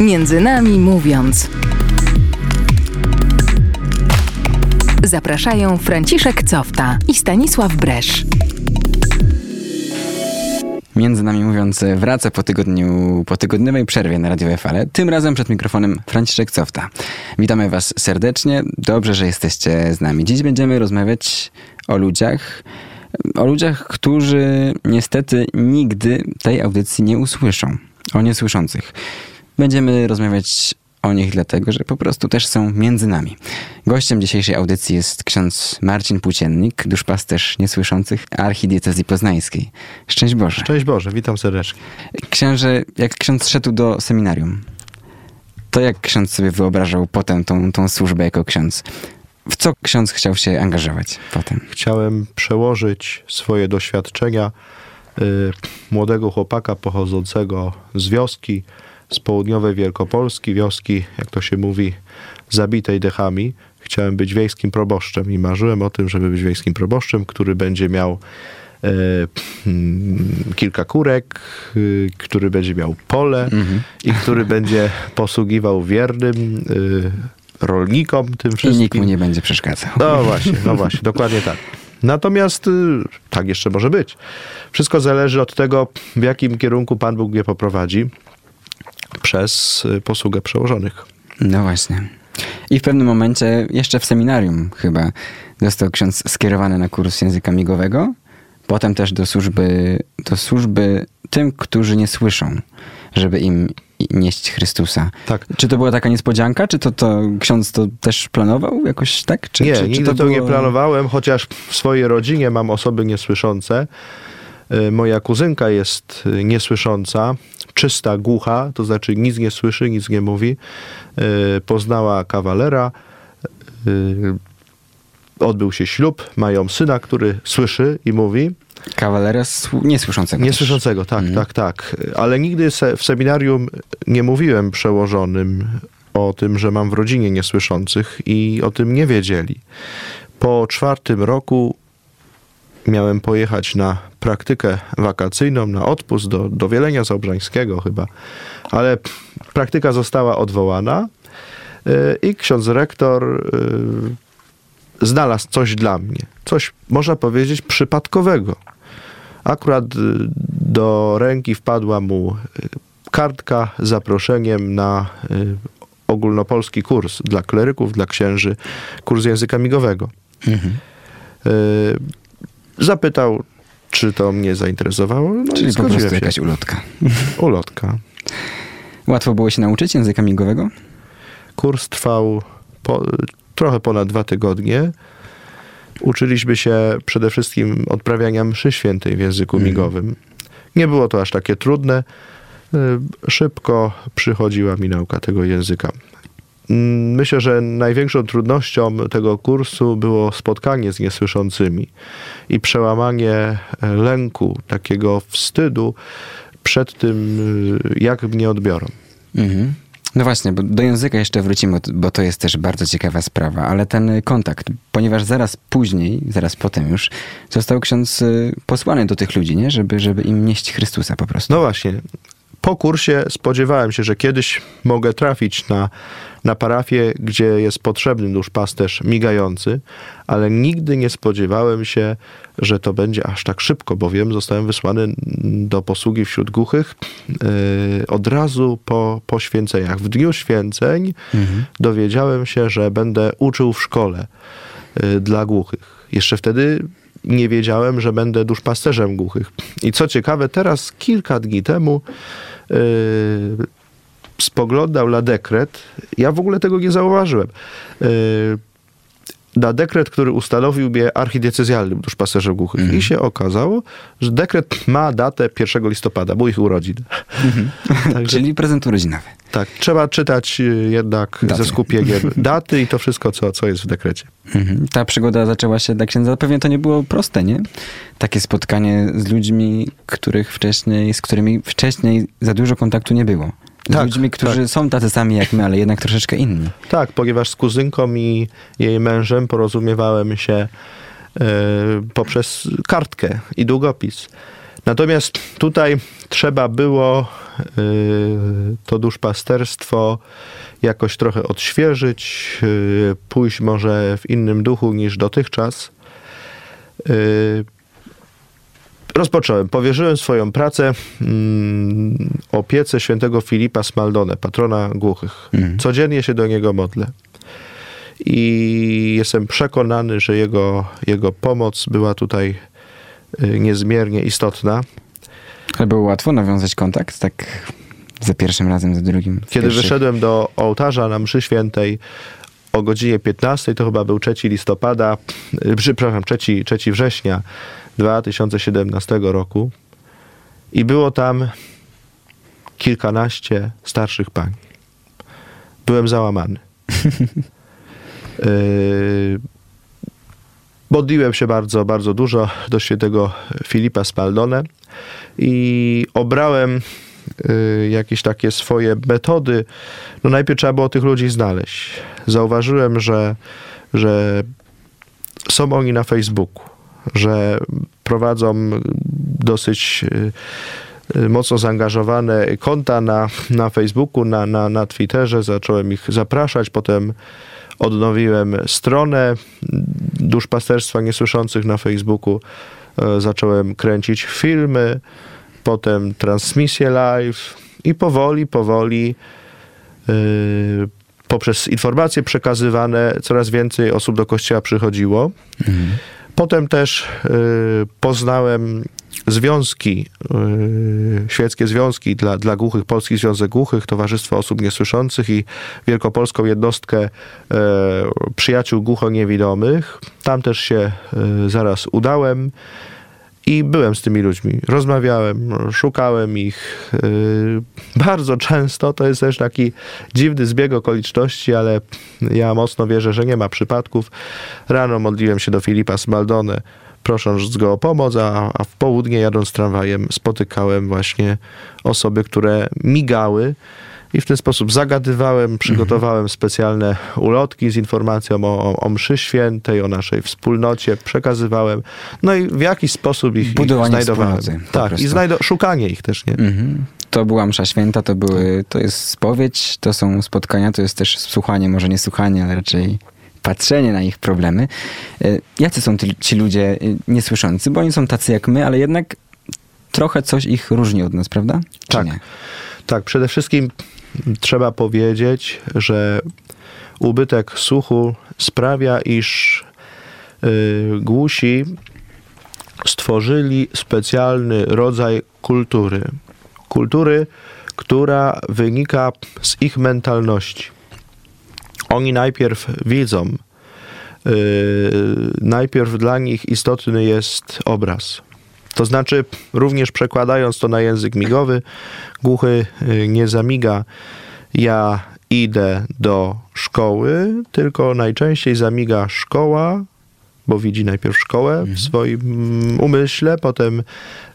Między nami mówiąc. Zapraszają Franciszek Cofta i Stanisław Bresz. Między nami mówiąc, wraca po tygodniu, po tygodniowej przerwie na radiowej fale. Tym razem przed mikrofonem Franciszek Cofta. Witamy Was serdecznie. Dobrze, że jesteście z nami. Dziś będziemy rozmawiać o ludziach, o ludziach, którzy niestety nigdy tej audycji nie usłyszą. O niesłyszących. Będziemy rozmawiać o nich dlatego, że po prostu też są między nami. Gościem dzisiejszej audycji jest ksiądz Marcin Płóciennik, duszpasterz niesłyszących archidiecezji poznańskiej. Szczęść Boże. Szczęść Boże, witam serdecznie. Księże, jak ksiądz szedł do seminarium, to jak ksiądz sobie wyobrażał potem tą, tą służbę jako ksiądz? W co ksiądz chciał się angażować potem? Chciałem przełożyć swoje doświadczenia y, młodego chłopaka pochodzącego z wioski, z południowej Wielkopolski, wioski, jak to się mówi, zabitej dechami. Chciałem być wiejskim proboszczem i marzyłem o tym, żeby być wiejskim proboszczem, który będzie miał e, mm, kilka kurek, y, który będzie miał pole Mhm. i który będzie posługiwał wiernym y, rolnikom tym I wszystkim. nikt mu nie będzie przeszkadzał. No właśnie, no właśnie, dokładnie tak. Natomiast y, tak jeszcze może być. Wszystko zależy od tego, w jakim kierunku Pan Bóg mnie poprowadzi przez y, posługę przełożonych. No właśnie. I w pewnym momencie, jeszcze w seminarium chyba, został ksiądz skierowany na kurs języka migowego, potem też do służby, do służby tym, którzy nie słyszą, żeby im nieść Chrystusa. Tak. Czy to była taka niespodzianka, czy to, to ksiądz to też planował jakoś tak? Czy, nie, czy, czy nigdy to, nie było- planowałem, chociaż w swojej rodzinie mam osoby niesłyszące. Y, Moja kuzynka jest y, niesłysząca, czysta, głucha, to znaczy nic nie słyszy, nic nie mówi. Y, Poznała kawalera, y, odbył się ślub, mają syna, który słyszy i mówi. Kawalera słu- niesłyszącego. też. Niesłyszącego, tak, Mhm. tak, tak. Ale nigdy se, w seminarium nie mówiłem przełożonym o tym, że mam w rodzinie niesłyszących i o tym nie wiedzieli. Po czwartym roku miałem pojechać na praktykę wakacyjną, na odpust do, do Wielenia Zaobrzańskiego chyba, ale praktyka została odwołana yy, i ksiądz rektor yy, znalazł coś dla mnie. Coś, można powiedzieć, przypadkowego. Akurat y, do ręki wpadła mu y, kartka z zaproszeniem na y, ogólnopolski kurs dla kleryków, dla księży, kurs języka migowego. Mhm. Zapytał, czy to mnie zainteresowało. No Czyli po prostu się. jakaś ulotka. Ulotka. Łatwo było się nauczyć języka migowego? Kurs trwał po, trochę ponad dwa tygodnie. Uczyliśmy się przede wszystkim odprawiania mszy świętej w języku Mhm. migowym. Nie było to aż takie trudne. Y, Szybko przychodziła mi nauka tego języka. Mm, Myślę, że największą trudnością tego kursu było spotkanie z niesłyszącymi i przełamanie e, lęku, takiego wstydu przed tym, y, jak mnie odbiorą. Mhm. No właśnie, bo do języka jeszcze wrócimy, bo to jest też bardzo ciekawa sprawa, ale ten kontakt, ponieważ zaraz później, zaraz potem już, został ksiądz y, posłany do tych ludzi, nie? Żeby, żeby im nieść Chrystusa po prostu. No właśnie. Po kursie spodziewałem się, że kiedyś mogę trafić na, na parafię, gdzie jest potrzebny duszpasterz migający, ale nigdy nie spodziewałem się, że to będzie aż tak szybko, bowiem zostałem wysłany do posługi wśród głuchych yy, od razu po, po święceniach. W dniu święceń Mhm. dowiedziałem się, że będę uczył w szkole y, dla głuchych. Jeszcze wtedy nie wiedziałem, że będę duszpasterzem głuchych. I co ciekawe, teraz kilka dni temu y, spoglądał na dekret. Ja w ogóle tego nie zauważyłem. Y, na dekret, który ustanowił mnie archidiecezjalnym duszpasterzem głuchych. Mhm. I się okazało, że dekret ma datę 1 listopada, moich urodzin. Także Czyli prezent urodzinowy. tak, trzeba czytać y, jednak Daty. ze skupieniem daty i to wszystko, co, co jest w dekrecie. Mhm. Ta przygoda zaczęła się dla księdza. Pewnie to nie było proste, nie? Takie spotkanie z ludźmi, których wcześniej, z którymi wcześniej za dużo kontaktu nie było. Z Tak, ludźmi, którzy są tacy sami jak my, ale jednak troszeczkę inni. Tak, ponieważ z kuzynką i jej mężem porozumiewałem się e, poprzez kartkę i długopis. Natomiast tutaj trzeba było y, to duszpasterstwo jakoś trochę odświeżyć, y, pójść może w innym duchu niż dotychczas. Y, Rozpocząłem, powierzyłem swoją pracę mm, opiece świętego Filipa Smaldone, patrona głuchych. Mhm. Codziennie się do niego modlę. I jestem przekonany, że jego, jego pomoc była tutaj y, niezmiernie istotna. Ale było łatwo nawiązać kontakt, tak za pierwszym razem, za drugim? Kiedy pierwszych? wyszedłem do ołtarza na mszy świętej o godzinie 15, to chyba był 3 listopada, y, przepraszam, 3, 3 września 2017 roku i było tam kilkanaście starszych pań. Byłem załamany. Yy, Modliłem się bardzo, bardzo dużo do świętego Filipa Spaldone i obrałem y, jakieś takie swoje metody. No najpierw trzeba było tych ludzi znaleźć. Zauważyłem, że, że są oni na Facebooku, że prowadzą dosyć y, y, mocno zaangażowane konta na, na Facebooku, na, na, na Twitterze. Zacząłem ich zapraszać, potem odnowiłem stronę duszpasterstwa niesłyszących na Facebooku. E, Zacząłem kręcić filmy, potem transmisje live i powoli, powoli yy, poprzez informacje przekazywane coraz więcej osób do kościoła przychodziło. Mhm. Potem też y, poznałem związki, y, świeckie związki dla, dla głuchych, Polski Związek Głuchych, Towarzystwo Osób Niesłyszących i Wielkopolską Jednostkę e, Przyjaciół Głucho-Niewidomych. Tam też się y, zaraz udałem i byłem z tymi ludźmi. Rozmawiałem, szukałem ich y, bardzo często. To jest też taki dziwny zbieg okoliczności, ale ja mocno wierzę, że nie ma przypadków. Rano modliłem się do Filipa Smaldone, prosząc go o pomoc, a, a w południe jadąc tramwajem spotykałem właśnie osoby, które migały. I w ten sposób zagadywałem, przygotowałem specjalne ulotki z informacją o, o, mszy świętej, o naszej wspólnocie, przekazywałem. No i w jakiś sposób ich, ich Budowanie znajdowałem. wspólnoty, po Tak, i znajdo- szukanie ich też, nie? Mhm. To była msza święta, to były, to jest spowiedź, to są spotkania, to jest też słuchanie, może nie słuchanie, ale raczej patrzenie na ich problemy. E, Jacy są ty, ci ludzie e, niesłyszący? Bo oni są tacy jak my, ale jednak trochę coś ich różni od nas, prawda? Czy Tak. nie? Tak, przede wszystkim trzeba powiedzieć, że ubytek słuchu sprawia, iż y, głusi stworzyli specjalny rodzaj kultury. Kultury, która wynika z ich mentalności. Oni najpierw widzą, y, najpierw dla nich istotny jest obraz. To znaczy, również przekładając to na język migowy, głuchy y, nie zamiga ja idę do szkoły, tylko najczęściej zamiga szkoła, bo widzi najpierw szkołę w swoim mm, umyśle, potem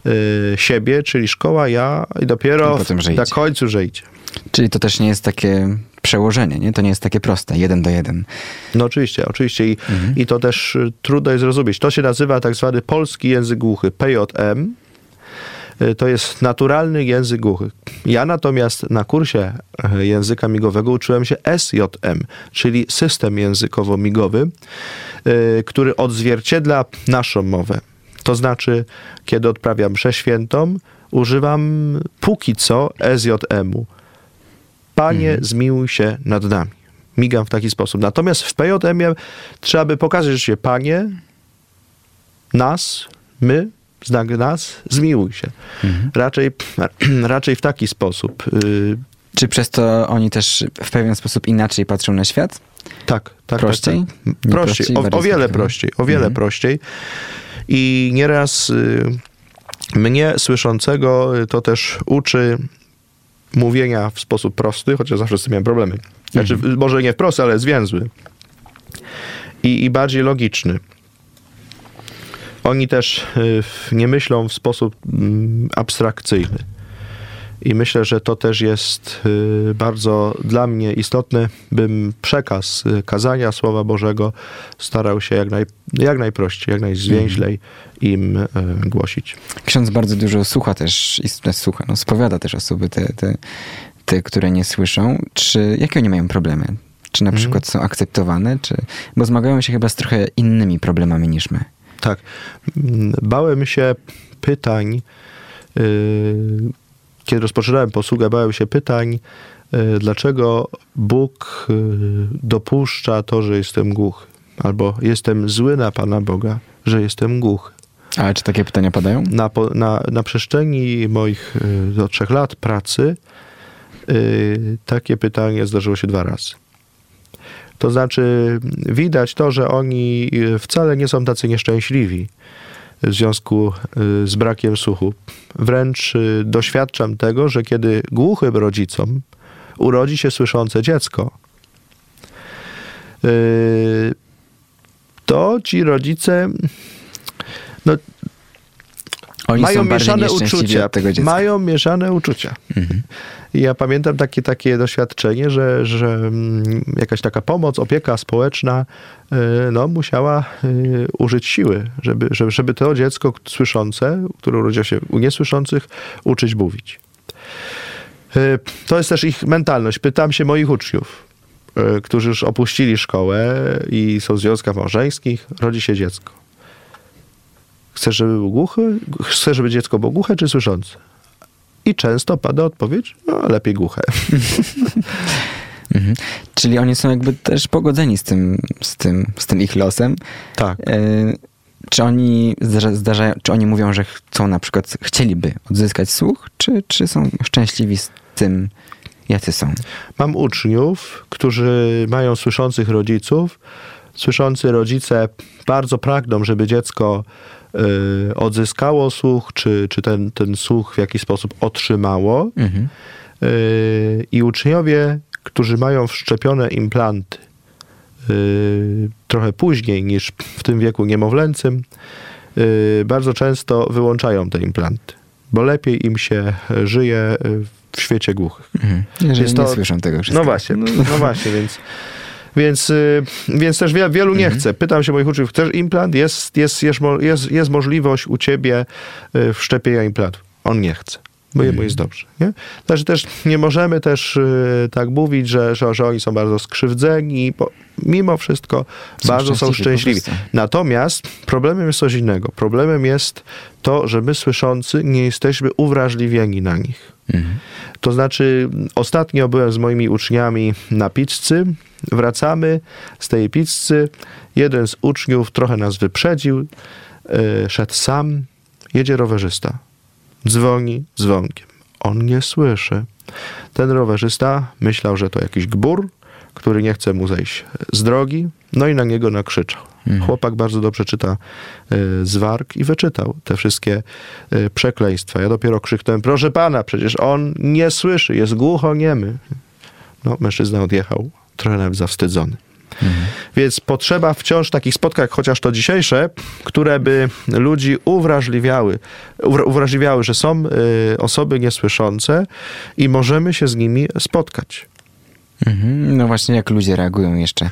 y, siebie, czyli szkoła, ja i dopiero I potem, że na idzie. końcu, że idzie. Czyli to też nie jest takie przełożenie, nie? To nie jest takie proste, jeden do jeden. No oczywiście, oczywiście i, Mhm. i to też y, trudno jest zrozumieć. To się nazywa tak zwany polski język głuchy, PJM. Y, To jest naturalny język głuchych. Ja natomiast na kursie y, języka migowego uczyłem się SJM, czyli system językowo-migowy, który odzwierciedla naszą mowę. To znaczy, kiedy odprawiam mszę świętą, używam póki co SJM-u. Panie, zmiłuj się nad nami. Migam w taki sposób. Natomiast w PJM trzeba by pokazać, że się Panie, nas, my, znak nas, zmiłuj się. Raczej, raczej w taki sposób. Y, Czy przez to oni też w pewien sposób inaczej patrzą na świat? Tak, tak. Prościej? Tak, tak. Prościej, prościej, o, o wiele prościej, o wiele Mhm. prościej. I nieraz y, mnie słyszącego to też uczy mówienia w sposób prosty, chociaż zawsze z tym miałem problemy. Znaczy, Mhm. może nie prosty, ale zwięzły. I, I bardziej logiczny. Oni też y, nie myślą w sposób mm, abstrakcyjny. I myślę, że to też jest y, bardzo dla mnie istotne, bym przekaz y, kazania Słowa Bożego starał się jak, naj, jak najprościej, jak najzwięźlej im y, głosić. Ksiądz bardzo dużo słucha też, słucha, no, spowiada też osoby te, te, te, które nie słyszą. Czy, jakie oni mają problemy? Czy na Mhm. przykład są akceptowane? Czy, bo zmagają się chyba z trochę innymi problemami niż my. Tak. Mm, Bałem się pytań, yy, kiedy rozpoczynałem posługę, bałem się pytań, yy, dlaczego Bóg yy, dopuszcza to, że jestem głuchy. Albo jestem zły na Pana Boga, że jestem głuchy. Ale czy takie pytania padają? Na, na, na przestrzeni moich yy, do trzech lat pracy takie pytanie zdarzyło się dwa razy. To znaczy, widać to, że oni wcale nie są tacy nieszczęśliwi w związku yy, z brakiem słuchu. Wręcz yy, doświadczam tego, że kiedy głuchym rodzicom urodzi się słyszące dziecko, yy, to ci rodzice no, Oni mają mieszane uczucia. Mają mieszane uczucia. Mhm. I ja pamiętam takie, takie doświadczenie, że, że mm, jakaś taka pomoc, opieka społeczna y, no, musiała y, użyć siły, żeby, żeby, żeby to dziecko słyszące, które urodziło się u niesłyszących, uczyć mówić. Y, To jest też ich mentalność. Pytam się moich uczniów, którzy już opuścili szkołę i są w związkach małżeńskich, rodzi się dziecko. Chcesz, żeby był głuchy? Chcesz, żeby dziecko było głuche czy słyszące? I często pada odpowiedź, no lepiej głuche. Mhm. Czyli oni są jakby też pogodzeni z tym, z tym, z tym ich losem. Tak. E, czy oni zdarza, zdarzają, czy oni mówią, że chcą na przykład, chcieliby odzyskać słuch, czy, czy są szczęśliwi z tym, jacy są? Mam uczniów, którzy mają słyszących rodziców. Słyszący rodzice bardzo pragną, żeby dziecko odzyskało słuch, czy, czy ten, ten słuch w jakiś sposób otrzymało. Mhm. Y, I uczniowie, którzy mają wszczepione implanty y, trochę później niż w tym wieku niemowlęcym, y, bardzo często wyłączają te implanty, bo lepiej im się żyje y, w świecie głuchych. Mhm. Jeżeli Jest nie to- słyszą tego wszystkiego. No właśnie, no właśnie, więc, więc, y, więc też wie- wielu nie chce. Pytam się moich uczniów, chcesz implant? Jest, jest, jest, jest, jest możliwość u ciebie y, wszczepienia implantu. On nie chce. Bo jemu jest dobrze. Nie? Znaczy też nie możemy też y, tak mówić, że, że, że oni są bardzo skrzywdzeni, bo mimo wszystko Są bardzo są szczęśliwi po szczęśliwi. Natomiast problemem jest coś innego. Problemem jest to, że my słyszący nie jesteśmy uwrażliwieni na nich. Mhm. To znaczy, ostatnio byłem z moimi uczniami na pizzy, wracamy z tej pizzy, jeden z uczniów trochę nas wyprzedził, yy, szedł sam, jedzie rowerzysta, dzwoni dzwonkiem, on nie słyszy. Ten rowerzysta myślał, że to jakiś gbur, który nie chce mu zejść z drogi, no i na niego nakrzyczał. Chłopak bardzo dobrze czyta y, z warg i wyczytał te wszystkie y, przekleństwa. Ja dopiero krzyknąłem, proszę pana, przecież on nie słyszy, jest głuchoniemy. No, mężczyzna odjechał, trochę nawet zawstydzony. Więc potrzeba wciąż takich spotkań, chociaż to dzisiejsze, które by ludzi uwrażliwiały, uwra- uwrażliwiały, że są y, osoby niesłyszące i możemy się z nimi spotkać. Mhm. No właśnie, jak ludzie reagują jeszcze.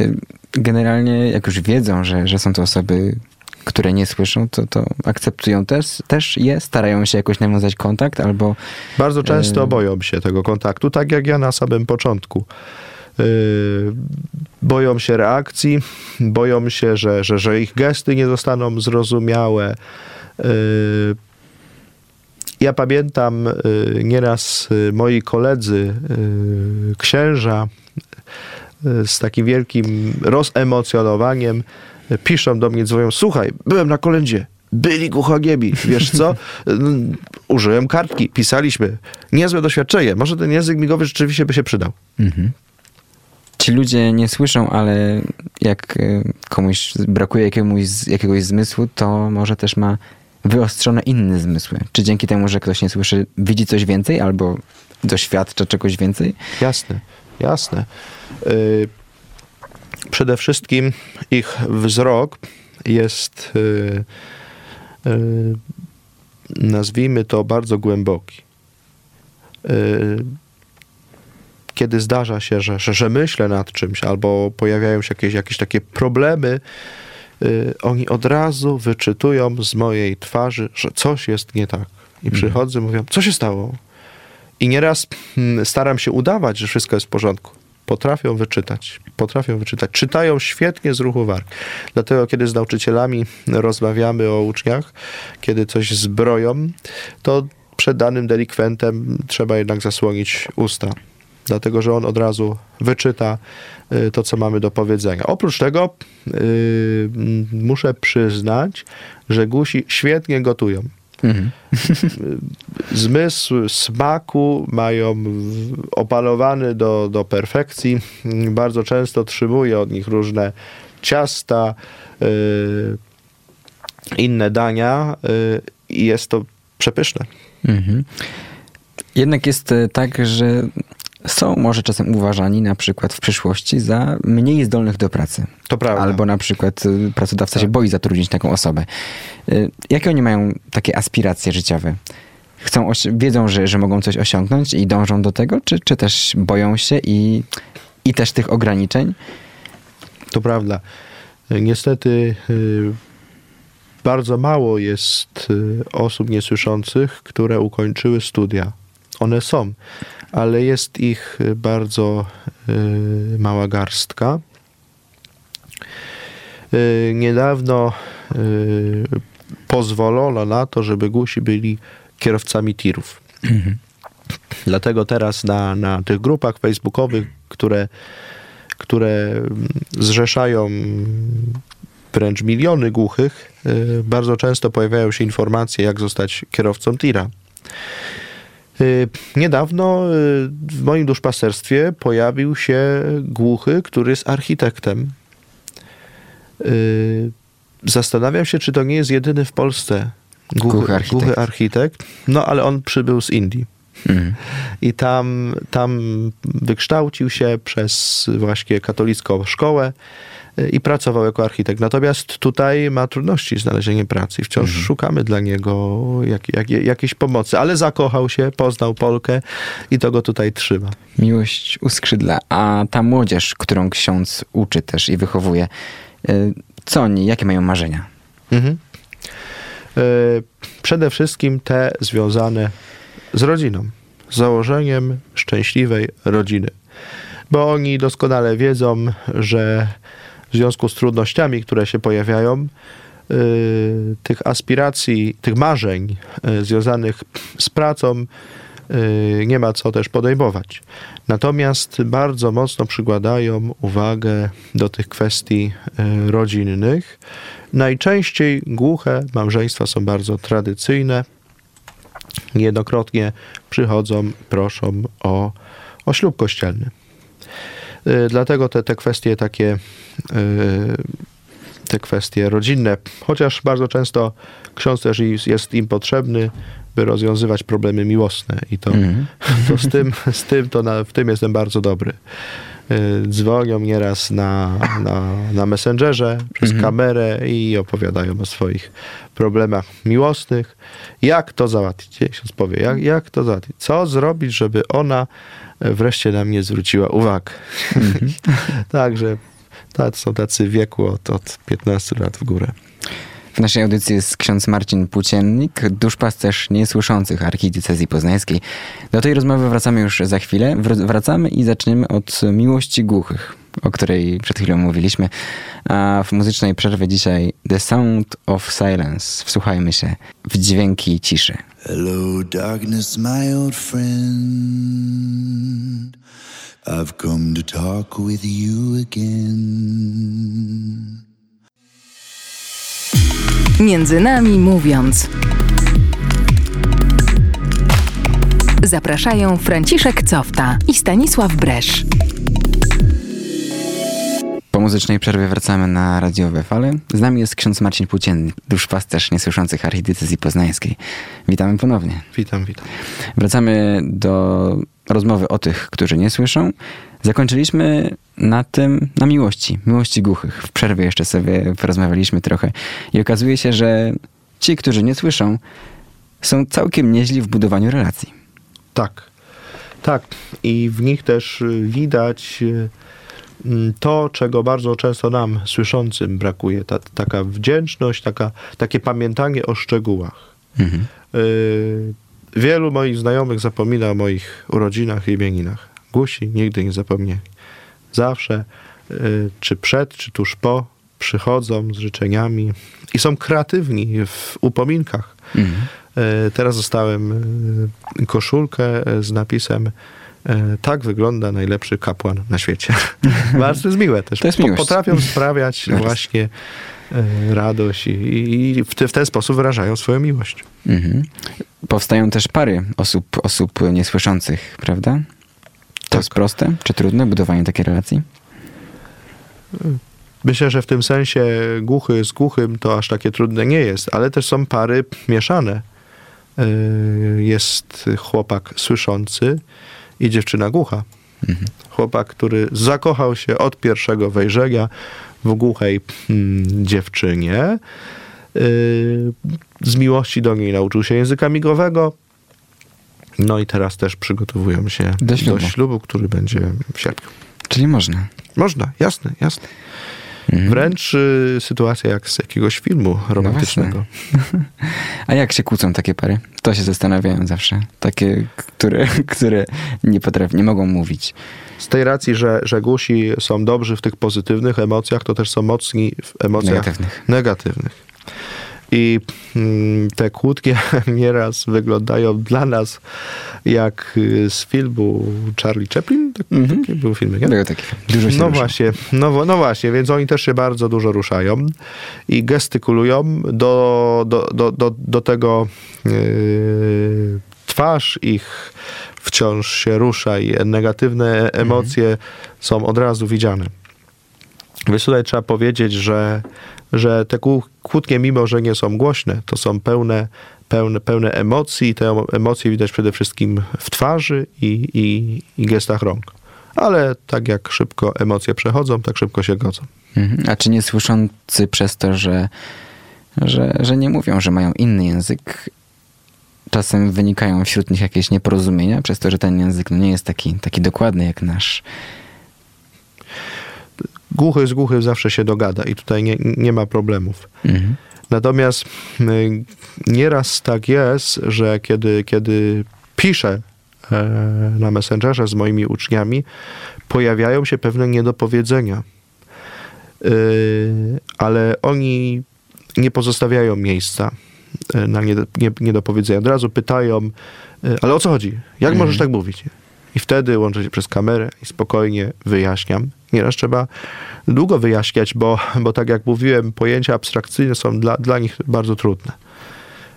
Y, Generalnie, jak już wiedzą, że, że są to osoby, które nie słyszą, to, to akceptują też, też je, starają się jakoś nawiązać kontakt, albo Bardzo często Yy. boją się tego kontaktu, tak jak ja na samym początku. Yy, boją się reakcji, boją się, że, że, że ich gesty nie zostaną zrozumiałe. Yy, ja pamiętam yy, nieraz moi koledzy, księża, z takim wielkim rozemocjonowaniem piszą do mnie, dzwonią, słuchaj, byłem na kolędzie, byli głuchoniemi, wiesz co? Użyłem kartki, pisaliśmy. Niezłe doświadczenie. Może ten język migowy rzeczywiście by się przydał. Mhm. Ci ludzie nie słyszą, ale jak y, komuś brakuje jakiegoś zmysłu, to może też ma wyostrzone inne zmysły. Czy dzięki temu, że ktoś nie słyszy, widzi coś więcej albo doświadcza czegoś więcej? Jasne, jasne. Y, Przede wszystkim ich wzrok jest, y, y, nazwijmy to, bardzo głęboki. Kiedy zdarza się, że, że, że myślę nad czymś albo pojawiają się jakieś, jakieś takie problemy, y, oni od razu wyczytują z mojej twarzy, że coś jest nie tak. I przychodzą i mówią, co się stało? I nieraz mm, staram się udawać, że wszystko jest w porządku. Potrafią wyczytać, potrafią wyczytać. Czytają świetnie z ruchu warg. Dlatego, kiedy z nauczycielami rozmawiamy o uczniach, kiedy coś zbroją, to przed danym delikwentem trzeba jednak zasłonić usta. Dlatego, że on od razu wyczyta y, to, co mamy do powiedzenia. Oprócz tego y, mm, muszę przyznać, że gusi świetnie gotują Mhm. zmysł smaku mają opanowany do, do perfekcji. Bardzo często otrzymuję od nich różne ciasta, y, inne dania y, i jest to przepyszne. Mhm. Jednak jest tak, że są może czasem uważani na przykład w przyszłości za mniej zdolnych do pracy. To prawda. Albo na przykład y, pracodawca się Tak. boi zatrudnić taką osobę. Y, Jakie oni mają takie aspiracje życiowe? Chcą, wiedzą, że, że mogą coś osiągnąć i dążą do tego, czy, czy też boją się i, i też tych ograniczeń? To prawda. Niestety y, bardzo mało jest osób niesłyszących, które ukończyły studia. One są, ale jest ich y, bardzo y, mała garstka. Y, Niedawno pozwolono na to, żeby gusi byli kierowcami tirów. Dlatego teraz na, na tych grupach facebookowych, które, które mm, zrzeszają wręcz miliony głuchych, bardzo często pojawiają się informacje, jak zostać kierowcą tira. Y, Niedawno y, w moim duszpasterstwie pojawił się głuchy, który jest architektem. Y, Zastanawiam się, czy to nie jest jedyny w Polsce głuchy, Głuchy architekt. głuchy architekt. No ale on przybył z Indii Mhm. i tam, tam wykształcił się przez właśnie katolicką szkołę i pracował jako architekt. Natomiast tutaj ma trudności z znalezieniem pracy i wciąż szukamy dla niego jak, jak, jakiejś pomocy. Ale zakochał się, poznał Polkę i to go tutaj trzyma. Miłość uskrzydla. A ta młodzież, którą ksiądz uczy też i wychowuje, y, co oni, jakie mają marzenia? Mhm. Y, Przede wszystkim te związane z rodziną, z założeniem szczęśliwej rodziny. Bo oni doskonale wiedzą, że w związku z trudnościami, które się pojawiają, y, tych aspiracji, tych marzeń y, związanych z pracą y, nie ma co też podejmować. Natomiast bardzo mocno przykładają uwagę do tych kwestii rodzinnych. Najczęściej głuche małżeństwa są bardzo tradycyjne. Niejednokrotnie przychodzą, proszą o, o ślub kościelny. Y, Dlatego te, te kwestie takie, y, te kwestie rodzinne, chociaż bardzo często ksiądz też jest- im potrzebny, by rozwiązywać problemy miłosne i to, Mhm. to z tym, z tym to na, w tym jestem bardzo dobry. Y, Dzwonią nieraz na, na, na Messengerze przez Mhm. kamerę i opowiadają o swoich problemach miłosnych. Jak to załatwić? Ksiądz powie, jak, jak to załatwić? Co zrobić, żeby ona wreszcie na mnie zwróciła uwagę? Także tacy są tacy wieku od, od 15 lat w górę. W naszej audycji jest ksiądz Marcin Płóciennik, duszpasterz niesłyszących archidiecezji poznańskiej. Do tej rozmowy wracamy już za chwilę. Wr- Wracamy i zaczniemy od miłości głuchych, o której przed chwilą mówiliśmy. A w muzycznej przerwie dzisiaj The Sound of Silence. Wsłuchajmy się w dźwięki ciszy. Hello, darkness, my old friend. I've come to talk with you again. Między nami mówiąc. Zapraszają Franciszek Cofta i Stanisław Bresz. Po muzycznej przerwie wracamy na radiowe fale. Z nami jest ksiądz Marcin Płóciennik, duszpasterz niesłyszących archidiecezji poznańskiej. Witamy ponownie. Witam, witam. Wracamy do rozmowy o tych, którzy nie słyszą. Zakończyliśmy na tym, na miłości, miłości głuchych. W przerwie jeszcze sobie porozmawialiśmy trochę i okazuje się, że ci, którzy nie słyszą, są całkiem nieźli w budowaniu relacji. Tak. Tak, i w nich też widać y, to, czego bardzo często nam, słyszącym, brakuje. Ta, taka wdzięczność, taka, takie pamiętanie o szczegółach. Mhm. Y, wielu moich znajomych zapomina o moich urodzinach i imieninach. Gusi nigdy nie zapomnieli. Zawsze, y, czy przed, czy tuż po, przychodzą z życzeniami i są kreatywni w upominkach. Mhm. E, Teraz dostałem e, koszulkę e, z napisem tak wygląda najlepszy kapłan na świecie. Bardzo jest miłe też. To jest miłość. Potrafią sprawiać właśnie e, radość i, i w, te, w ten sposób wyrażają swoją miłość. Mhm. Powstają też pary osób, osób niesłyszących, prawda? To Tak. jest proste czy trudne budowanie takiej relacji? Myślę, że w tym sensie głuchy z głuchym to aż takie trudne nie jest, ale też są pary mieszane. E, Jest chłopak słyszący i dziewczyna głucha. Mhm. Chłopak, który zakochał się od pierwszego wejrzenia w głuchej mm, dziewczynie. Yy, z miłości do niej nauczył się języka migowego. No i teraz też przygotowują się Do ślubu. który będzie w sierpniu. Czyli można. Można, jasne, jasne. Mhm. Wręcz y, sytuacja jak z jakiegoś filmu romantycznego. A jak się kłócą takie pary? To się zastanawiają zawsze. Takie, które, które nie potrafią, nie mogą mówić. z tej racji, że, że głusi są dobrzy w tych pozytywnych emocjach, to też są mocni w emocjach Negatywnych. negatywnych. I mm, te kłótki nieraz wyglądają dla nas jak y, z filmu Charlie Chaplin. Tak, Mhm. Taki był film, nie? Był taki. Dużo się No rusza. właśnie, no, no właśnie, więc oni też się bardzo dużo ruszają i gestykulują do, do, do, do, do tego yy, twarz ich wciąż się rusza i negatywne emocje są od razu widziane. Więc tutaj trzeba powiedzieć, że, że te kłó- kłótnie, mimo że nie są głośne, to są pełne, pełne, pełne emocji i te emocje widać przede wszystkim w twarzy i, i, i gestach rąk. Ale tak jak szybko emocje przechodzą, tak szybko się godzą. Mhm. A czy niesłyszący przez to, że, że, że nie mówią, że mają inny język, czasem wynikają wśród nich jakieś nieporozumienia, przez to, że ten język no, nie jest taki, taki dokładny jak nasz. Głuchy z głuchym zawsze się dogada i tutaj nie, nie ma problemów. Mhm. Natomiast y, nieraz tak jest, że kiedy, kiedy piszę e, na Messengerze z moimi uczniami, pojawiają się pewne niedopowiedzenia. Y, Ale oni nie pozostawiają miejsca e, na nied- nie- niedopowiedzenia. Od razu pytają, e, ale o co chodzi? Jak możesz tak mówić? I wtedy łączę się przez kamerę i spokojnie wyjaśniam. Nieraz trzeba długo wyjaśniać, bo, bo tak jak mówiłem, pojęcia abstrakcyjne są dla, dla nich bardzo trudne.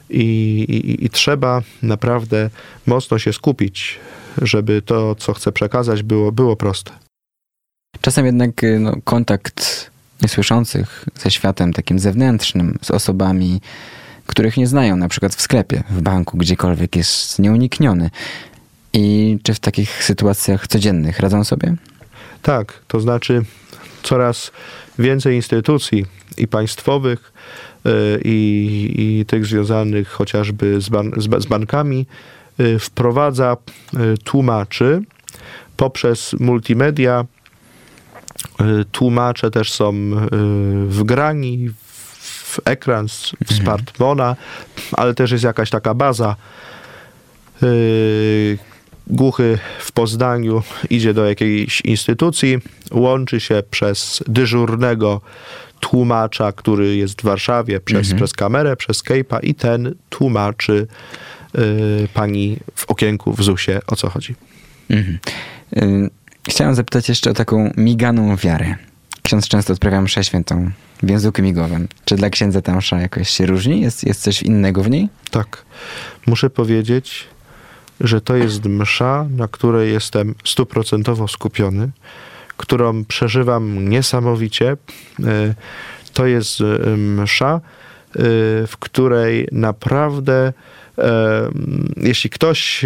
I, i, I trzeba naprawdę mocno się skupić, żeby to, co chcę przekazać, było, było proste. Czasem jednak y, no, kontakt niesłyszących ze światem takim zewnętrznym, z osobami, których nie znają, na przykład w sklepie, w banku, gdziekolwiek jest nieunikniony. I czy w takich sytuacjach codziennych radzą sobie? Tak, to znaczy coraz więcej instytucji i państwowych, y, i, i tych związanych chociażby z, ban, z, z bankami y, wprowadza y, tłumaczy poprzez multimedia. Tłumacze też są y, wgrani w ekran z w smartfona, ale też jest jakaś taka baza głuchy w Poznaniu idzie do jakiejś instytucji, łączy się przez dyżurnego tłumacza, który jest w Warszawie, przez, przez kamerę, przez Skype'a i ten tłumaczy yy, pani w okienku w ZUS-ie, o co chodzi. Mhm. Y, Chciałem zapytać jeszcze o taką miganą wiarę. Ksiądz często odprawia mszę świętą w języku migowym. Czy dla księdza ta msza jakoś się różni? Jest, jest coś innego w niej? Tak. Muszę powiedzieć, że to jest msza, na której jestem stuprocentowo skupiony, którą przeżywam niesamowicie. E, To jest e, msza, e, w której naprawdę, jeśli ktoś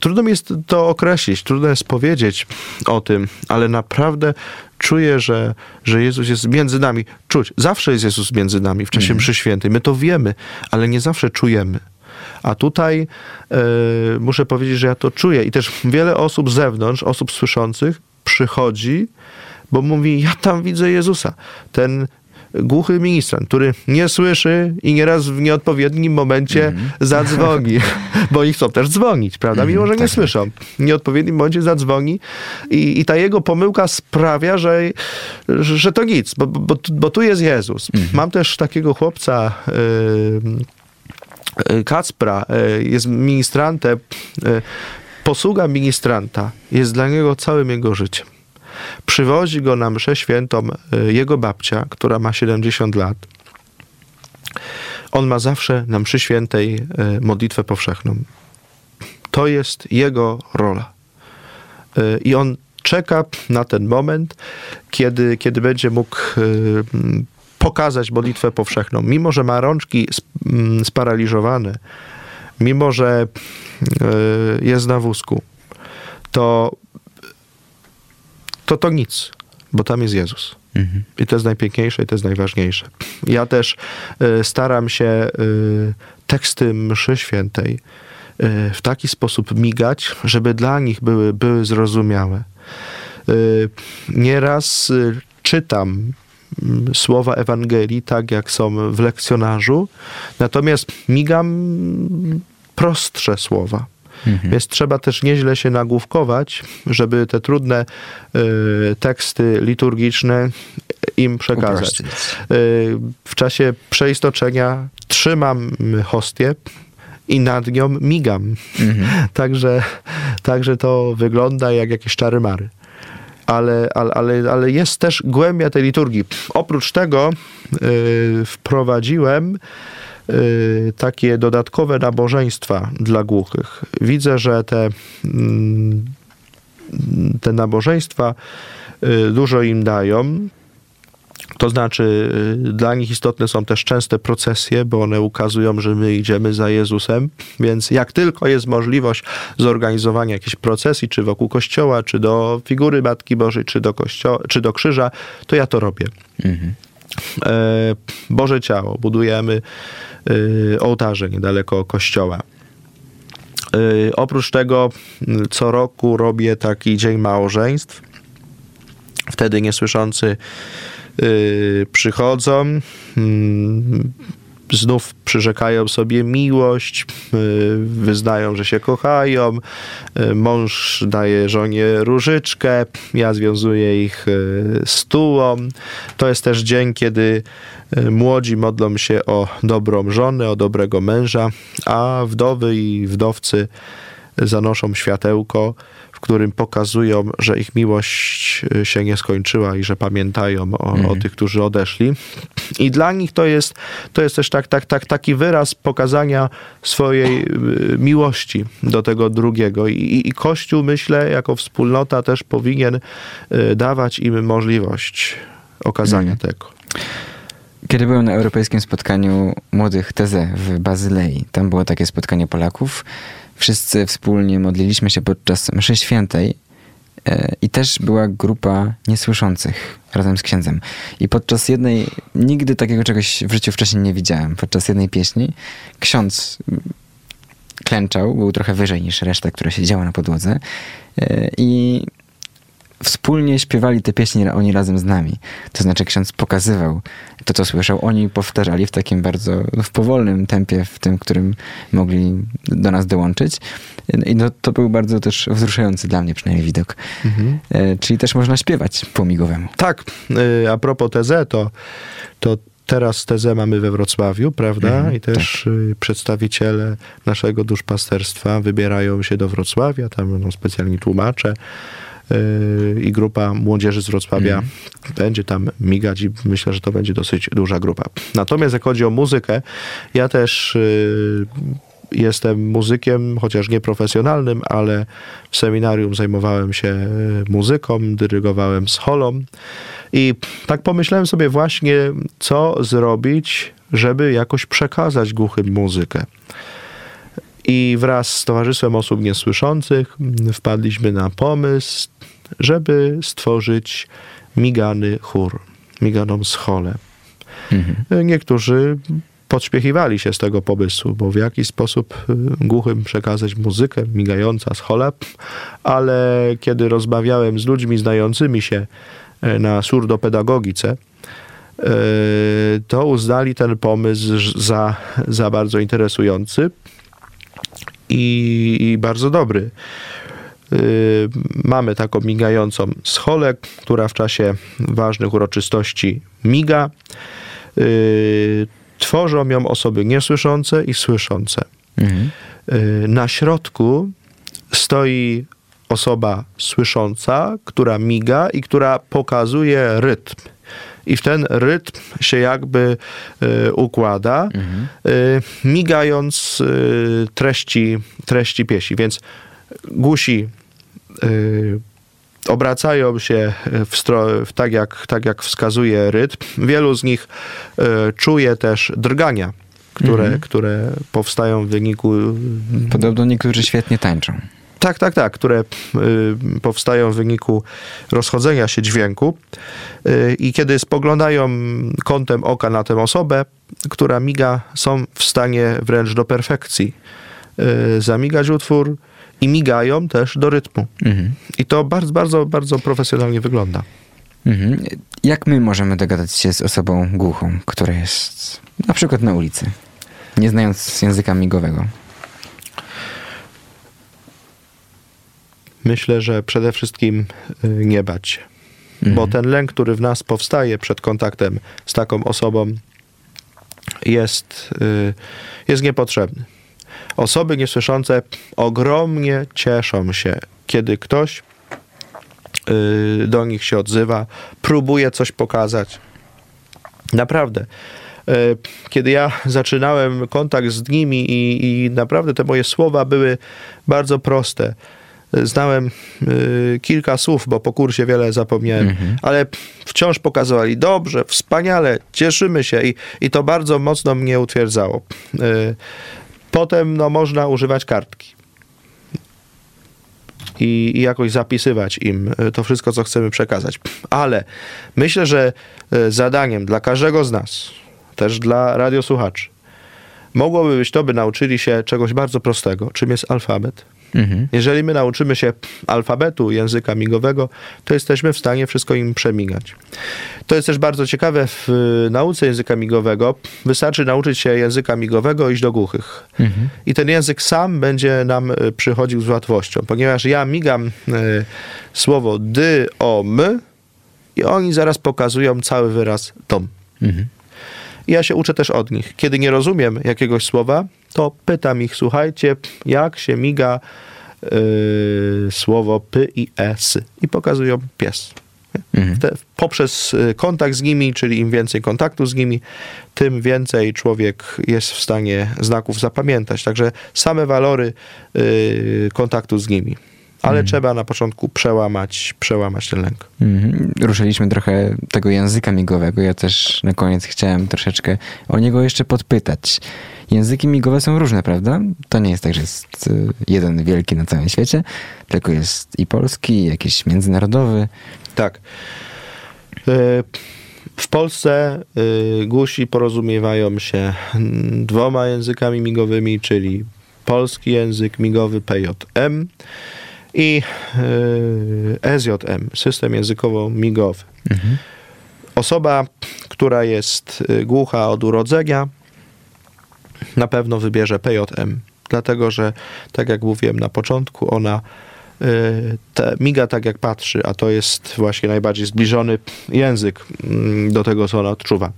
Trudno mi jest to określić, trudno jest powiedzieć o tym, ale naprawdę czuję, że, że Jezus jest między nami. Czuć, zawsze jest Jezus między nami w czasie mszy świętej. My to wiemy, ale nie zawsze czujemy. A tutaj e, muszę powiedzieć, że ja to czuję i też wiele osób z zewnątrz, osób słyszących przychodzi, bo mówi, ja tam widzę Jezusa. Ten głuchy ministrant, który nie słyszy i nieraz w nieodpowiednim momencie Mhm. zadzwoni, bo oni chcą też dzwonić, prawda? Mhm, Mimo, że nie tak, słyszą. W nieodpowiednim momencie zadzwoni i, i ta jego pomyłka sprawia, że, że, to nic, bo, bo, bo tu jest Jezus. Mhm. Mam też takiego chłopca, yy, Kacpra, yy, jest ministrantem. Yy, posługa ministranta jest dla niego całym jego życiem. Przywozi go na mszę świętą jego babcia, która ma 70 lat. On ma zawsze na mszy świętej modlitwę powszechną. To jest jego rola. I on czeka na ten moment, kiedy, kiedy będzie mógł pokazać modlitwę powszechną. Mimo, że ma rączki mm, sparaliżowane, mimo, że y, jest na wózku, to to to nic, bo tam jest Jezus. Mhm. I to jest najpiękniejsze i to jest najważniejsze. Ja też y, staram się y, teksty mszy świętej w taki sposób migać, żeby dla nich były, były zrozumiałe. Nieraz czytam słowa Ewangelii tak, jak są w lekcjonarzu, natomiast migam prostsze słowa. Mhm. Więc trzeba też nieźle się nagłówkować, żeby te trudne y, teksty liturgiczne im przekazać. Y, w czasie przeistoczenia trzymam hostię i nad nią migam. Mhm. Także, także to wygląda jak jakieś czary mary. Ale, ale, ale, ale jest też głębia tej liturgii. Oprócz tego y, wprowadziłem y, takie dodatkowe nabożeństwa dla głuchych. Widzę, że te, mm, te nabożeństwa y, dużo im dają. To znaczy, y, dla nich istotne są też częste procesje, bo one ukazują, że my idziemy za Jezusem. Więc jak tylko jest możliwość zorganizowania jakiejś procesji, czy wokół kościoła, czy do figury Matki Bożej, czy do, kościoła, czy do krzyża, to ja to robię. Mhm. E, Boże Ciało, budujemy e, ołtarze niedaleko kościoła. E, Oprócz tego m, co roku robię taki dzień małżeństw. Wtedy niesłyszący y, przychodzą, mm, znów przyrzekają sobie miłość, y, wyznają, że się kochają. Y, Mąż daje żonie różyczkę, ja związuję ich y, stułą. To jest też dzień, kiedy y, młodzi modlą się o dobrą żonę, o dobrego męża, a wdowy i wdowcy zanoszą światełko, którym pokazują, że ich miłość y, się nie skończyła i że pamiętają o, o tych, którzy odeszli. I dla nich to jest, to jest też tak, tak, tak, taki wyraz pokazania swojej y, miłości do tego drugiego. I, i Kościół, myślę, jako wspólnota też powinien y, dawać im możliwość okazania tego. Kiedy byłem na europejskim spotkaniu młodych Teze w Bazylei, tam było takie spotkanie Polaków, wszyscy wspólnie modliliśmy się podczas mszy świętej e, i też była grupa niesłyszących razem z księdzem. I podczas jednej, nigdy takiego czegoś w życiu wcześniej nie widziałem, podczas jednej pieśni ksiądz klęczał, był trochę wyżej niż reszta, która siedziała na podłodze e, i wspólnie śpiewali te pieśni oni razem z nami. To znaczy ksiądz pokazywał to, co słyszał. Oni powtarzali w takim bardzo w powolnym tempie, w tym, którym mogli do nas dołączyć. I no, to był bardzo też wzruszający dla mnie przynajmniej widok. E, czyli też można śpiewać po migowemu. Tak, y, a propos TZ, to, to teraz TZ mamy we Wrocławiu, prawda? Mhm, I też y, przedstawiciele naszego duszpasterstwa wybierają się do Wrocławia, tam będą specjalni tłumacze i grupa młodzieży z Wrocławia będzie tam migać i myślę, że to będzie dosyć duża grupa. Natomiast jak chodzi o muzykę, ja też y, jestem muzykiem, chociaż nie profesjonalnym, ale w seminarium zajmowałem się e, muzyką, dyrygowałem z holą i tak pomyślałem sobie właśnie, co zrobić, żeby jakoś przekazać głuchym muzykę. I wraz z Towarzystwem Osób Niesłyszących mm, wpadliśmy na pomysł, żeby stworzyć migany chór, miganą scholę. Mhm. Niektórzy podśpiechiwali się z tego pomysłu, bo w jaki sposób y, głuchym przekazać muzykę migająca z choleb, ale kiedy rozmawiałem z ludźmi znającymi się y, na surdopedagogice, y, to uznali ten pomysł za, za bardzo interesujący i, i bardzo dobry. Y, Mamy taką migającą scholę, która w czasie ważnych uroczystości miga. Y, Tworzą ją osoby niesłyszące i słyszące. Mhm. Y, Na środku stoi osoba słysząca, która miga i która pokazuje rytm. I w ten rytm się jakby y, układa, y, migając y, treści, treści pieśni. Więc gusi obracają się w stro- w tak, jak, tak jak wskazuje rytm. Wielu z nich y, czuje też drgania, które, które powstają w wyniku Podobno niektórzy świetnie tańczą. tak, tak, tak, które y, powstają w wyniku rozchodzenia się dźwięku. Y, I kiedy spoglądają kątem oka na tę osobę, która miga, są w stanie wręcz do perfekcji y, zamigać utwór i migają też do rytmu. Mhm. I to bardzo, bardzo, bardzo profesjonalnie wygląda. Mhm. Jak my możemy dogadać się z osobą głuchą, która jest na przykład na ulicy, nie znając języka migowego? Myślę, że przede wszystkim y, nie bać się. Bo ten lęk, który w nas powstaje przed kontaktem z taką osobą, jest, y, jest niepotrzebny. Osoby niesłyszące ogromnie cieszą się, kiedy ktoś y, do nich się odzywa, próbuje coś pokazać. Naprawdę. Y, Kiedy ja zaczynałem kontakt z nimi i, i naprawdę te moje słowa były bardzo proste. Znałem y, kilka słów, bo po kursie wiele zapomniałem, ale wciąż pokazywali dobrze, wspaniale, cieszymy się i, i to bardzo mocno mnie utwierdzało. Potem no, można używać kartki i, i jakoś zapisywać im y, to wszystko, co chcemy przekazać. Ale myślę, że y, zadaniem dla każdego z nas, też dla radiosłuchaczy, mogłoby być to, by nauczyli się czegoś bardzo prostego, czym jest alfabet. Mhm. Jeżeli my nauczymy się alfabetu języka migowego, to jesteśmy w stanie wszystko im przemigać. To jest też bardzo ciekawe w y, nauce języka migowego. Wystarczy nauczyć się języka migowego iść do głuchych. Mhm. I ten język sam będzie nam y, przychodził z łatwością, ponieważ ja migam y, słowo dy, o, m i oni zaraz pokazują cały wyraz tom. Mhm. I ja się uczę też od nich. Kiedy nie rozumiem jakiegoś słowa, to pytam ich, słuchajcie, jak się miga yy, słowo p i s. I pokazują pies. Mhm. Te, poprzez y, kontakt z nimi, czyli im więcej kontaktu z nimi, tym więcej człowiek jest w stanie znaków zapamiętać. Także same walory y, kontaktu z nimi. Ale trzeba na początku przełamać, przełamać ten lęk. Mhm. Ruszyliśmy trochę tego języka migowego. Ja też na koniec chciałem troszeczkę o niego jeszcze podpytać. Języki migowe są różne, prawda? To nie jest tak, że jest y, jeden wielki na całym świecie, tylko jest i polski, i jakiś międzynarodowy. Tak. Y, W Polsce y, głusi porozumiewają się mm, dwoma językami migowymi, czyli polski język migowy PJM i SJM, system językowo-migowy. Osoba, która jest y, głucha od urodzenia, na pewno wybierze PJM, dlatego że, tak jak mówiłem na początku, ona te, miga tak jak patrzy, a to jest właśnie najbardziej zbliżony język mm, do tego, co ona odczuwa.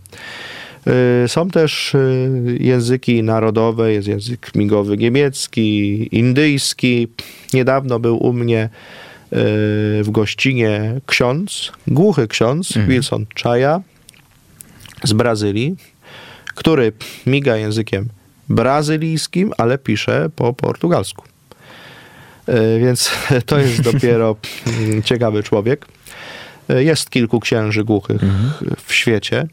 Y, Są też y, języki narodowe, jest język migowy niemiecki, indyjski. Niedawno był u mnie y, w gościnie ksiądz, głuchy ksiądz, Wilson Chaya z Brazylii, który miga językiem brazylijskim, ale pisze po portugalsku. Więc to jest dopiero mm, ciekawy człowiek. Jest kilku księży głuchych w świecie,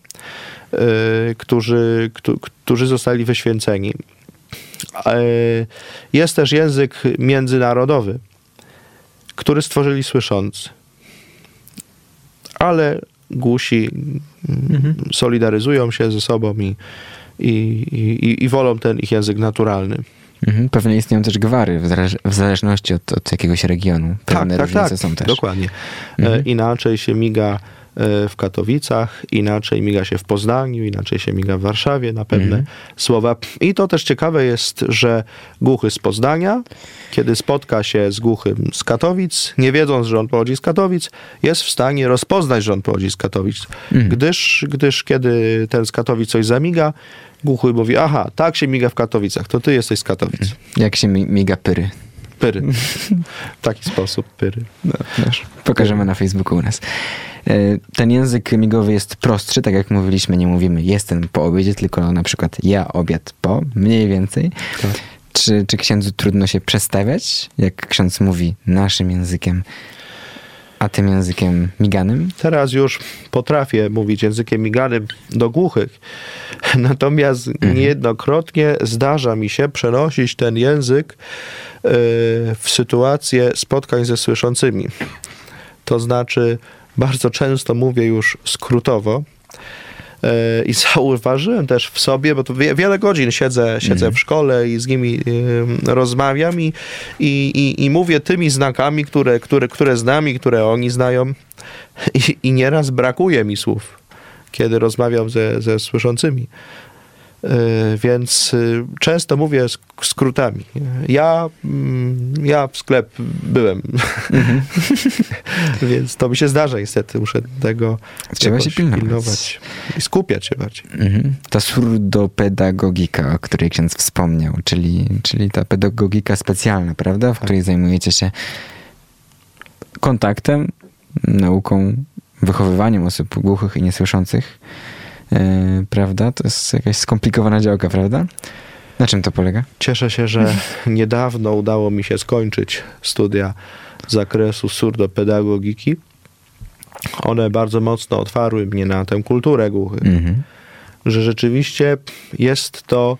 którzy, któ- którzy zostali wyświęceni. E, Jest też język międzynarodowy, który stworzyli słyszący. Ale głusi mm, solidaryzują się ze sobą i, i, i, i wolą ten ich język naturalny. Mhm. Pewnie istnieją też gwary w, zależ- w zależności od, od jakiegoś regionu. Pewne różnice są też. Dokładnie. Mhm. E, inaczej się miga w Katowicach, inaczej miga się w Poznaniu, inaczej się miga w Warszawie na pewne Mhm. słowa. I to też ciekawe jest, że głuchy z Poznania, kiedy spotka się z głuchym z Katowic, nie wiedząc, że on pochodzi z Katowic, jest w stanie rozpoznać, że on pochodzi z Katowic. Mhm. Gdyż, gdyż kiedy ten z Katowic coś zamiga, głuchy mówi, aha, tak się miga w Katowicach, to ty jesteś z Katowic. Jak się mi- miga pyry. Pyry. W taki sposób, pyry. No, pokażemy na Facebooku u nas. E, Ten język migowy jest prostszy, tak jak mówiliśmy, nie mówimy jestem po obiedzie, tylko na przykład ja obiad po, mniej więcej. Tak. Czy, czy księdzu trudno się przestawiać, jak ksiądz mówi naszym językiem, a tym językiem miganym? Teraz już potrafię mówić językiem miganym do głuchych, natomiast niejednokrotnie zdarza mi się przenosić ten język e, w sytuację spotkań ze słyszącymi. To znaczy, bardzo często mówię już skrótowo. E, I zauważyłem też w sobie, bo to wie- wiele godzin siedzę, siedzę w szkole i z nimi rozmawiam i, i, i, i mówię tymi znakami, które, które, które znam i które oni znają. I, I nieraz brakuje mi słów, kiedy rozmawiam ze, ze słyszącymi. Yy, Więc y, często mówię sk- skrótami. Ja, mm, ja w sklep byłem. Więc to mi się zdarza niestety. Muszę tego Trzeba się jakoś pilnować. I skupiać się bardziej. Mhm. Ta surdopedagogika, o której ksiądz wspomniał, czyli, czyli ta pedagogika specjalna, prawda? W której zajmujecie się kontaktem, nauką, wychowywaniem osób głuchych i niesłyszących, prawda? To jest jakaś skomplikowana działka, prawda? Na czym to polega? Cieszę się, że niedawno udało mi się skończyć studia z zakresu surdopedagogiki. One bardzo mocno otwarły mnie na tę kulturę głuchych. Mhm. że rzeczywiście jest to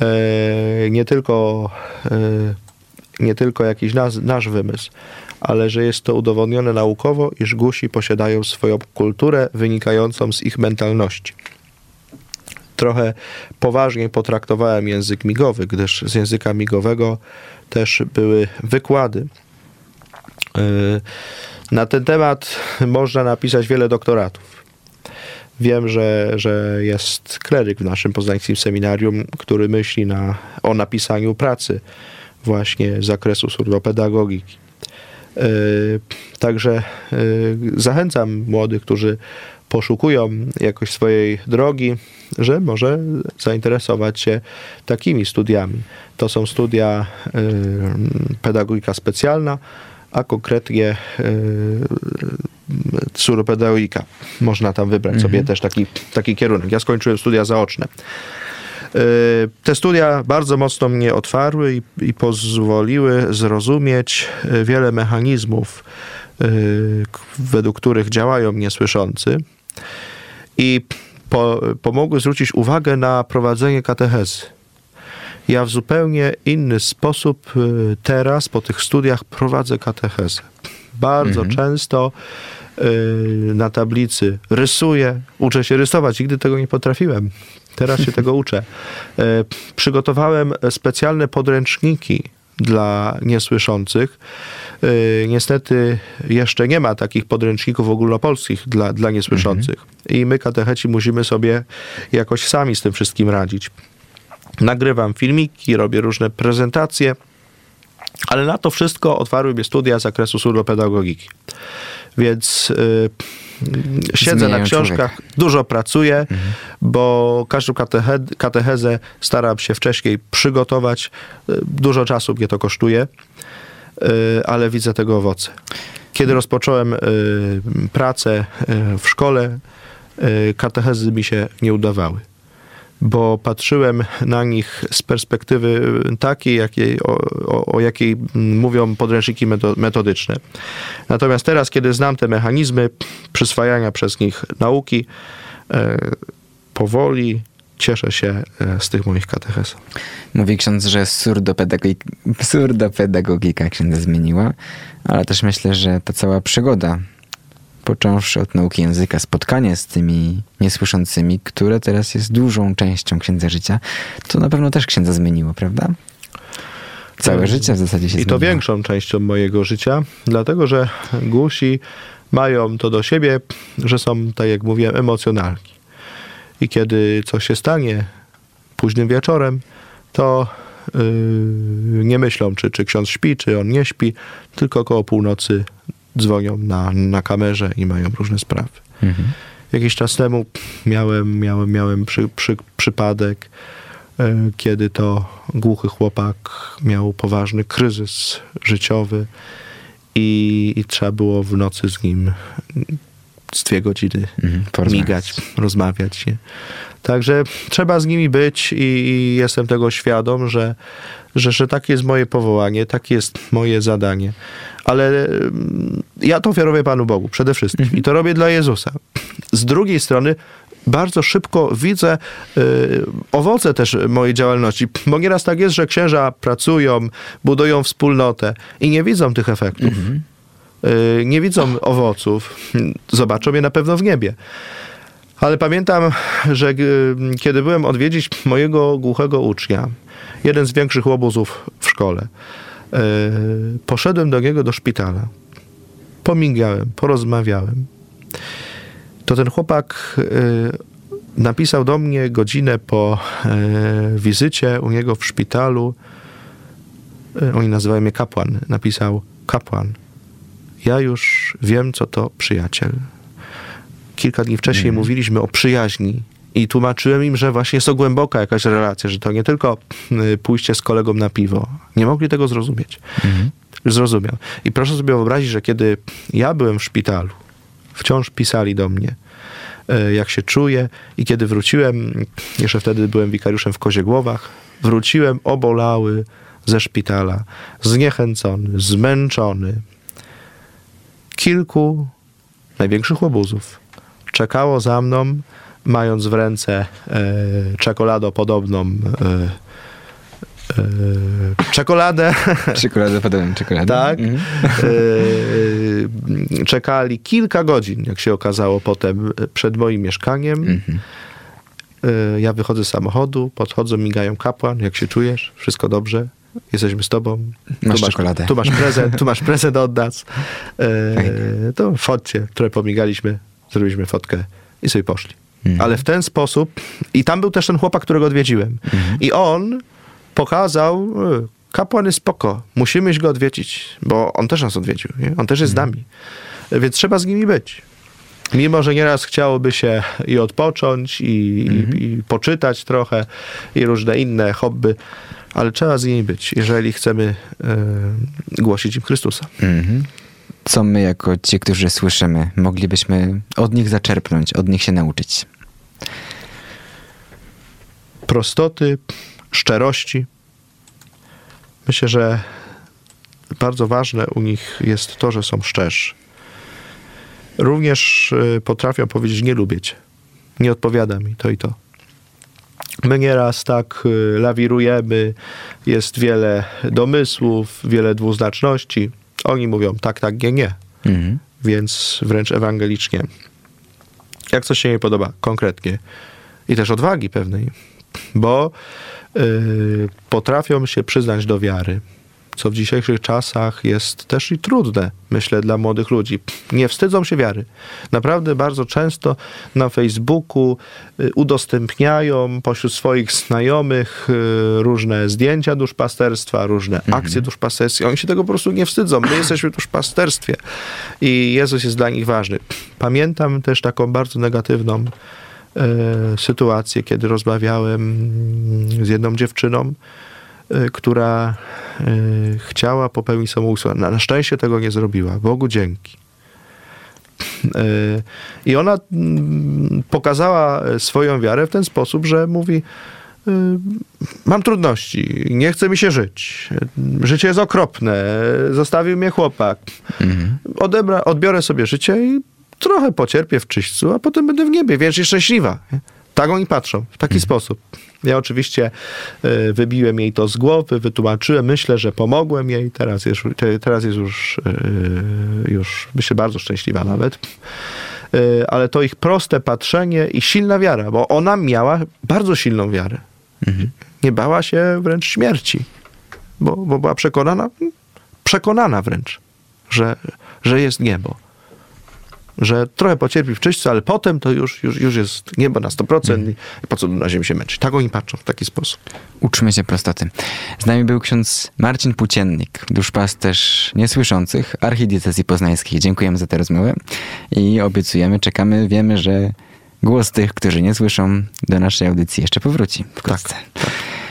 e, nie tylko e, nie tylko jakiś nas, nasz wymysł, ale że jest to udowodnione naukowo, iż gusi posiadają swoją kulturę wynikającą z ich mentalności. Trochę poważniej potraktowałem język migowy, gdyż z języka migowego też były wykłady. E, Na ten temat można napisać wiele doktoratów. Wiem, że, że jest kleryk w naszym poznańskim seminarium, który myśli na, o napisaniu pracy właśnie z zakresu surdopedagogiki. Yy, Także yy, zachęcam młodych, którzy poszukują jakoś swojej drogi, że może zainteresować się takimi studiami. To są studia yy, pedagogika specjalna, a konkretnie suropedagogika. Można tam wybrać sobie też taki, taki kierunek. Ja skończyłem studia zaoczne. Yy, Te studia bardzo mocno mnie otwarły i, i pozwoliły zrozumieć yy, wiele mechanizmów, k- według których działają niesłyszący i po, pomogły zwrócić uwagę na prowadzenie katechezy. Ja w zupełnie inny sposób teraz po tych studiach prowadzę katechezę. Bardzo często y, na tablicy rysuję, uczę się rysować, nigdy tego nie potrafiłem. Teraz się tego uczę. Y, Przygotowałem specjalne podręczniki dla niesłyszących. Y, Niestety jeszcze nie ma takich podręczników ogólnopolskich dla, dla niesłyszących. I my, katecheci, musimy sobie jakoś sami z tym wszystkim radzić nagrywam filmiki, robię różne prezentacje, ale na to wszystko otwarły mnie studia z zakresu surdopedagogiki. Więc y, siedzę na książkach, człowieka. dużo pracuję, bo każdą kateche, katechezę staram się wcześniej przygotować. Y, Dużo czasu mnie to kosztuje, y, ale widzę tego owoce. Kiedy rozpocząłem y, pracę w szkole, katechezy mi się nie udawały bo patrzyłem na nich z perspektywy takiej, jakiej, o, o, o jakiej mówią podręczniki meto- metodyczne. Natomiast teraz, kiedy znam te mechanizmy przyswajania przez nich nauki, e, powoli cieszę się e, z tych moich katechez. Mówi ksiądz, że surdopedagogika, surdopedagogika księdza zmieniła, ale też myślę, że ta cała przygoda począwszy od nauki języka, spotkanie z tymi niesłyszącymi, które teraz jest dużą częścią księdza życia, to na pewno też księdza zmieniło, prawda? Całe życie w zasadzie się I to zmieniło. większą częścią mojego życia, dlatego że głusi mają to do siebie, że są, tak jak mówiłem, emocjonalni. I kiedy coś się stanie późnym wieczorem, to yy, nie myślą, czy, czy ksiądz śpi, czy on nie śpi, tylko około północy dzwonią na, na kamerze i mają różne sprawy. Mhm. Jakiś czas temu miałem, miałem, miałem przy, przy, przypadek, e, kiedy to głuchy chłopak miał poważny kryzys życiowy i, i trzeba było w nocy z nim z dwie godziny Mhm, migać, rozmawiać. Nie? Także trzeba z nimi być i, i jestem tego świadom, że, że, że takie jest moje powołanie, takie jest moje zadanie. Ale mm, ja to ofiaruję Panu Bogu przede wszystkim i to robię dla Jezusa. Z drugiej strony bardzo szybko widzę y, owoce też mojej działalności, bo nieraz tak jest, że księża pracują, budują wspólnotę i nie widzą tych efektów. Y, nie widzą owoców. Zobaczą je na pewno w niebie. Ale pamiętam, że y, kiedy byłem odwiedzić mojego głuchego ucznia, jeden z większych łobuzów w szkole, y, poszedłem do niego do szpitala. Pomigałem, porozmawiałem. To ten chłopak y, napisał do mnie godzinę po y, wizycie u niego w szpitalu. Y, oni nazywają mnie kapłan. Napisał kapłan. Ja już wiem, co to przyjaciel. Kilka dni wcześniej mówiliśmy o przyjaźni i tłumaczyłem im, że właśnie jest to głęboka jakaś relacja, że to nie tylko y, pójście z kolegą na piwo. Nie mogli tego zrozumieć. Zrozumiał. I proszę sobie wyobrazić, że kiedy ja byłem w szpitalu, wciąż pisali do mnie, e, jak się czuję i kiedy wróciłem, jeszcze wtedy byłem wikariuszem w Koziegłowach, wróciłem obolały ze szpitala, zniechęcony, zmęczony. Kilku największych łobuzów czekało za mną, mając w ręce czekoladopodobną e, e, czekoladę Czekoladę podobną czekoladę. tak. Mhm. E, czekali kilka godzin, jak się okazało potem, przed moim mieszkaniem. Mhm. Ja wychodzę z samochodu, podchodzą, migają kapłan, jak się czujesz? Wszystko dobrze? Jesteśmy z tobą. Masz tu czekoladę. Tu masz prezent, tu masz prezent od nas. E, to fotcie, które pomigaliśmy, zrobiliśmy fotkę i sobie poszli. Mhm. Ale w ten sposób, i tam był też ten chłopak, którego odwiedziłem. Mhm. I on pokazał, e, kapłan jest spoko, musimy iść go odwiedzić, bo on też nas odwiedził, nie? on też jest Mhm. z nami. E, Więc trzeba z nimi być. Mimo, że nieraz chciałoby się i odpocząć, i, Mhm. i, i poczytać trochę, i różne inne hobby, ale trzeba z nimi być, jeżeli chcemy e, głosić im Chrystusa. Mhm. Co my, jako ci, którzy słyszymy, moglibyśmy od nich zaczerpnąć, od nich się nauczyć? prostoty, szczerości. Myślę, że bardzo ważne u nich jest to, że są szczerzy. Również y, potrafią powiedzieć: Nie lubię cię, nie odpowiada mi to i to. My nieraz tak y, lawirujemy, jest wiele domysłów, wiele dwuznaczności. Oni mówią tak, tak, nie, nie. Mhm. Więc wręcz ewangelicznie. Jak coś się nie podoba konkretnie. I też odwagi pewnej, bo y, potrafią się przyznać do wiary, co w dzisiejszych czasach jest też i trudne, myślę, dla młodych ludzi. Nie wstydzą się wiary. Naprawdę bardzo często na Facebooku y, udostępniają pośród swoich znajomych y, różne zdjęcia duszpasterstwa, różne akcje duszpasterskie. Oni się tego po prostu nie wstydzą. My jesteśmy w duszpasterstwie i Jezus jest dla nich ważny. Pamiętam też taką bardzo negatywną e, sytuację, kiedy rozmawiałem z jedną dziewczyną, która e, chciała popełnić samobójstwo. Na, na szczęście tego nie zrobiła. Bogu dzięki. E, I ona mm, pokazała swoją wiarę w ten sposób, że mówi: y, Mam trudności, nie chce mi się żyć. Życie jest okropne, zostawił mnie chłopak. Mhm. Odebra, odbiorę sobie życie i trochę pocierpię w czyśćcu, a potem będę w niebie, wiecznie szczęśliwa. Tak oni patrzą, w taki sposób. Ja oczywiście y, wybiłem jej to z głowy, wytłumaczyłem, myślę, że pomogłem jej. Teraz jest, te- teraz jest już, y, już myślę, bardzo szczęśliwa nawet. Y, ale to ich proste patrzenie i silna wiara, bo ona miała bardzo silną wiarę. Nie bała się wręcz śmierci, bo, bo była przekonana, przekonana wręcz, że, że jest niebo że trochę pocierpi w czyśćcu, ale potem to już, już, już jest niebo na 100% i po co na ziemi się męczyć. Tak oni patrzą w taki sposób. Uczmy się prostoty. Z nami był ksiądz Marcin Płóciennik, duszpasterz niesłyszących archidiecezji poznańskiej. Dziękujemy za tę rozmowę i obiecujemy, czekamy, wiemy, że głos tych, którzy nie słyszą, do naszej audycji jeszcze powróci wkrótce. E,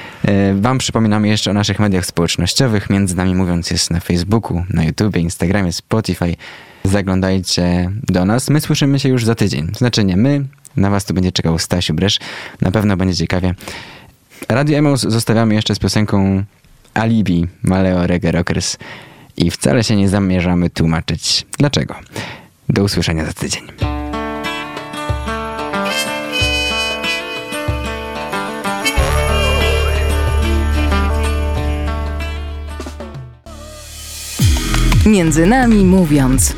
Wam przypominamy jeszcze o naszych mediach społecznościowych. Między nami mówiąc jest na Facebooku, na YouTubie, Instagramie, Spotify. Zaglądajcie do nas. My słyszymy się już za tydzień. Znaczy nie my, na was tu będzie czekał Stasiu Bresz. Na pewno będzie ciekawie. Radio Emaus zostawiamy jeszcze z piosenką Alibi Maleo Reggae Rockers i wcale się nie zamierzamy tłumaczyć dlaczego. Do usłyszenia za tydzień. Między nami mówiąc.